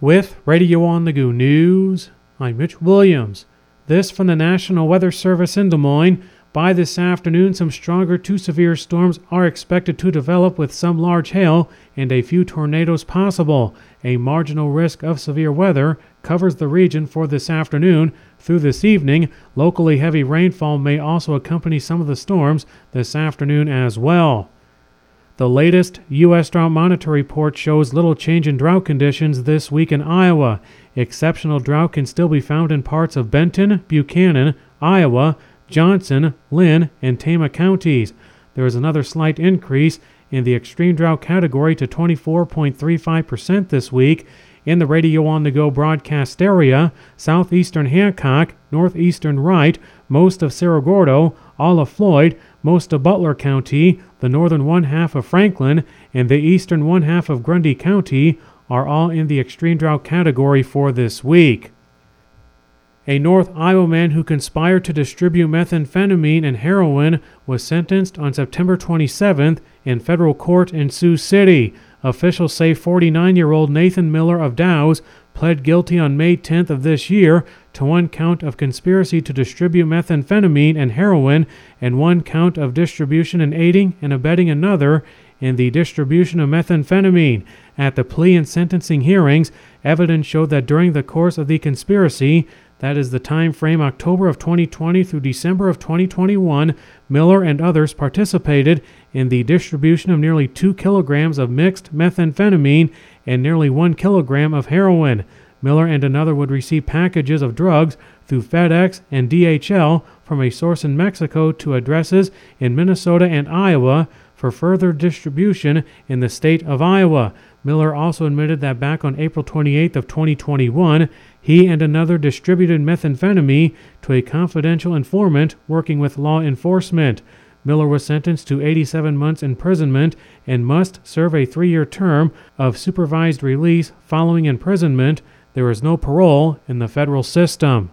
With Radio on the Go News, I'm Mitch Williams. This from the National Weather Service in Des Moines. By this afternoon, some stronger to severe storms are expected to develop with some large hail and a few tornadoes possible. A marginal risk of severe weather covers the region for this afternoon. Through this evening, locally heavy rainfall may also accompany some of the storms this afternoon as well. The latest U.S. Drought Monitor report shows little change in drought conditions this week in Iowa. Exceptional drought can still be found in parts of Benton, Buchanan, Iowa, Johnson, Linn, and Tama counties. There is another slight increase in the extreme drought category to 24.35% this week. In the radio on the go broadcast area, southeastern Hancock, northeastern Wright, most of Cerro Gordo, all of Floyd, most of Butler County, the northern one half of Franklin, and the eastern one half of Grundy County are all in the extreme drought category for this week. A North Iowa man who conspired to distribute methamphetamine and heroin was sentenced on September 27th in federal court in Sioux City. Officials say 49 year old Nathan Miller of Dows pled guilty on May 10th of this year to one count of conspiracy to distribute methamphetamine and heroin and one count of distribution and aiding and abetting another in the distribution of methamphetamine. At the plea and sentencing hearings, evidence showed that during the course of the conspiracy, that is the time frame October of 2020 through December of 2021. Miller and others participated in the distribution of nearly 2 kilograms of mixed methamphetamine and nearly 1 kilogram of heroin. Miller and another would receive packages of drugs through FedEx and DHL from a source in Mexico to addresses in Minnesota and Iowa for further distribution in the state of Iowa. Miller also admitted that back on April 28th of 2021, he and another distributed methamphetamine to a confidential informant working with law enforcement. Miller was sentenced to 87 months imprisonment and must serve a three year term of supervised release following imprisonment. There is no parole in the federal system.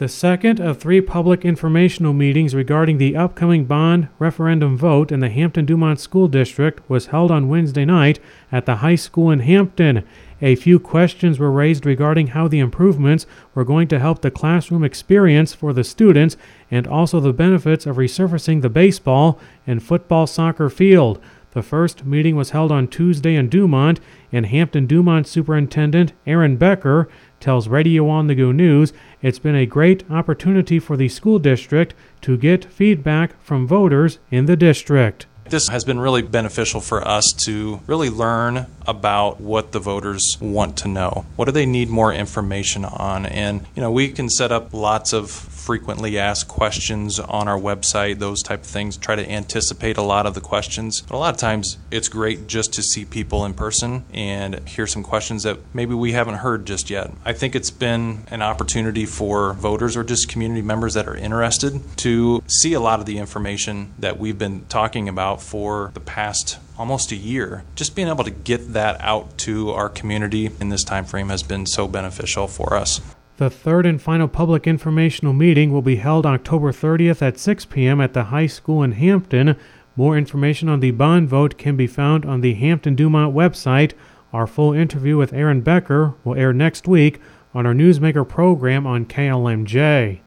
The second of three public informational meetings regarding the upcoming bond referendum vote in the Hampton Dumont School District was held on Wednesday night at the high school in Hampton. A few questions were raised regarding how the improvements were going to help the classroom experience for the students and also the benefits of resurfacing the baseball and football soccer field. The first meeting was held on Tuesday in Dumont, and Hampton Dumont Superintendent Aaron Becker tells Radio on the Go News it's been a great opportunity for the school district to get feedback from voters in the district. This has been really beneficial for us to really learn about what the voters want to know. What do they need more information on? And, you know, we can set up lots of frequently asked questions on our website, those type of things, try to anticipate a lot of the questions. But a lot of times it's great just to see people in person and hear some questions that maybe we haven't heard just yet. I think it's been an opportunity for voters or just community members that are interested to see a lot of the information that we've been talking about for the past almost a year. Just being able to get that out to our community in this time frame has been so beneficial for us. The third and final public informational meeting will be held October 30th at 6 p.m. at the high school in Hampton. More information on the bond vote can be found on the Hampton Dumont website. Our full interview with Aaron Becker will air next week on our Newsmaker program on KLMJ.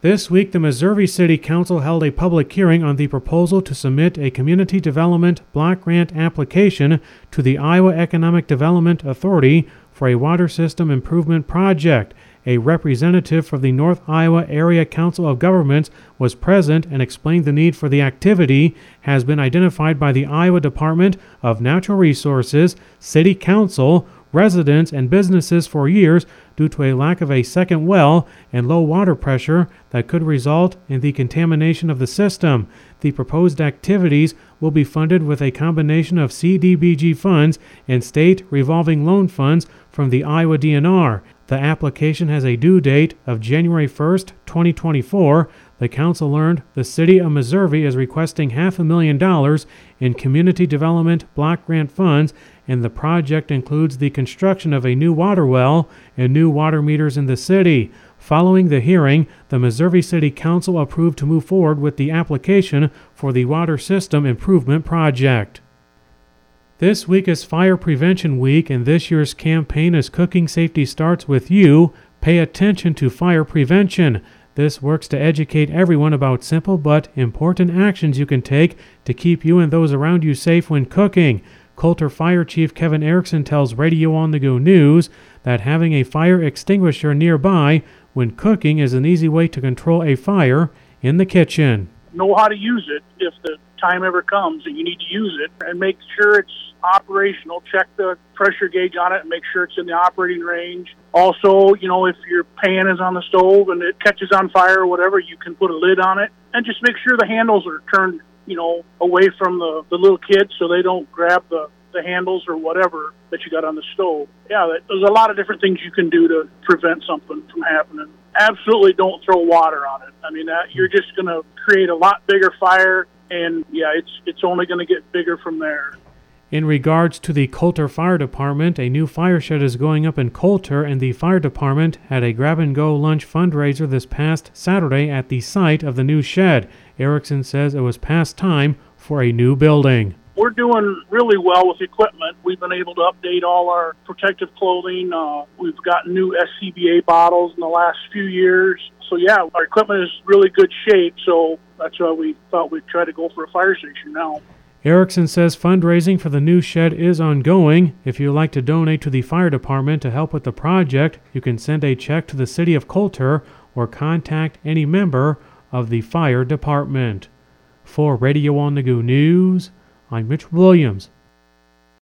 This week, the Meservey City Council held a public hearing on the proposal to submit a community development block grant application to the Iowa Economic Development Authority for a water system improvement project. A representative from the North Iowa Area Council of Governments was present and explained the need for the activity has been identified by the Iowa Department of Natural Resources, City Council, residents, and businesses for years due to a lack of a second well and low water pressure that could result in the contamination of the system. The proposed activities will be funded with a combination of CDBG funds and state revolving loan funds from the Iowa DNR. The application has a due date of January 1st, 2024. The council learned the city of Meservey is requesting half a million dollars in community development block grant funds, and the project includes the construction of a new water well and new water meters in the city. Following the hearing, the Meservey City Council approved to move forward with the application for the water system improvement project. This week is Fire Prevention Week, and this year's campaign is Cooking Safety Starts With You. Pay attention to fire prevention. This works to educate everyone about simple but important actions you can take to keep you and those around you safe when cooking. Coulter Fire Chief Kevin Erickson tells Radio on the Go News that having a fire extinguisher nearby when cooking is an easy way to control a fire in the kitchen. Know how to use it if the time ever comes and you need to use it and make sure it's operational. Check the pressure gauge on it and make sure it's in the operating range. Also, you know, if your pan is on the stove and it catches on fire or whatever, you can put a lid on it and just make sure the handles are turned, you know, away from the, the little kids so they don't grab the, the handles or whatever that you got on the stove. Yeah, there's a lot of different things you can do to prevent something from happening. Absolutely don't throw water on it. I mean, that, you're just going to create a lot bigger fire and yeah, it's it's only going to get bigger from there. In regards to the Coulter Fire Department, a new fire shed is going up in Coulter, and the fire department had a grab and go lunch fundraiser this past Saturday at the site of the new shed. Erickson says it was past time for a new building. We're doing really well with equipment. We've been able to update all our protective clothing. Uh, we've got new SCBA bottles in the last few years. So, yeah, our equipment is really good shape. So, that's why we thought we'd try to go for a fire station now. Erickson says fundraising for the new shed is ongoing. If you'd like to donate to the fire department to help with the project, you can send a check to the city of Coulter or contact any member of the fire department. For Radio on the Go News, I'm Mitch Williams.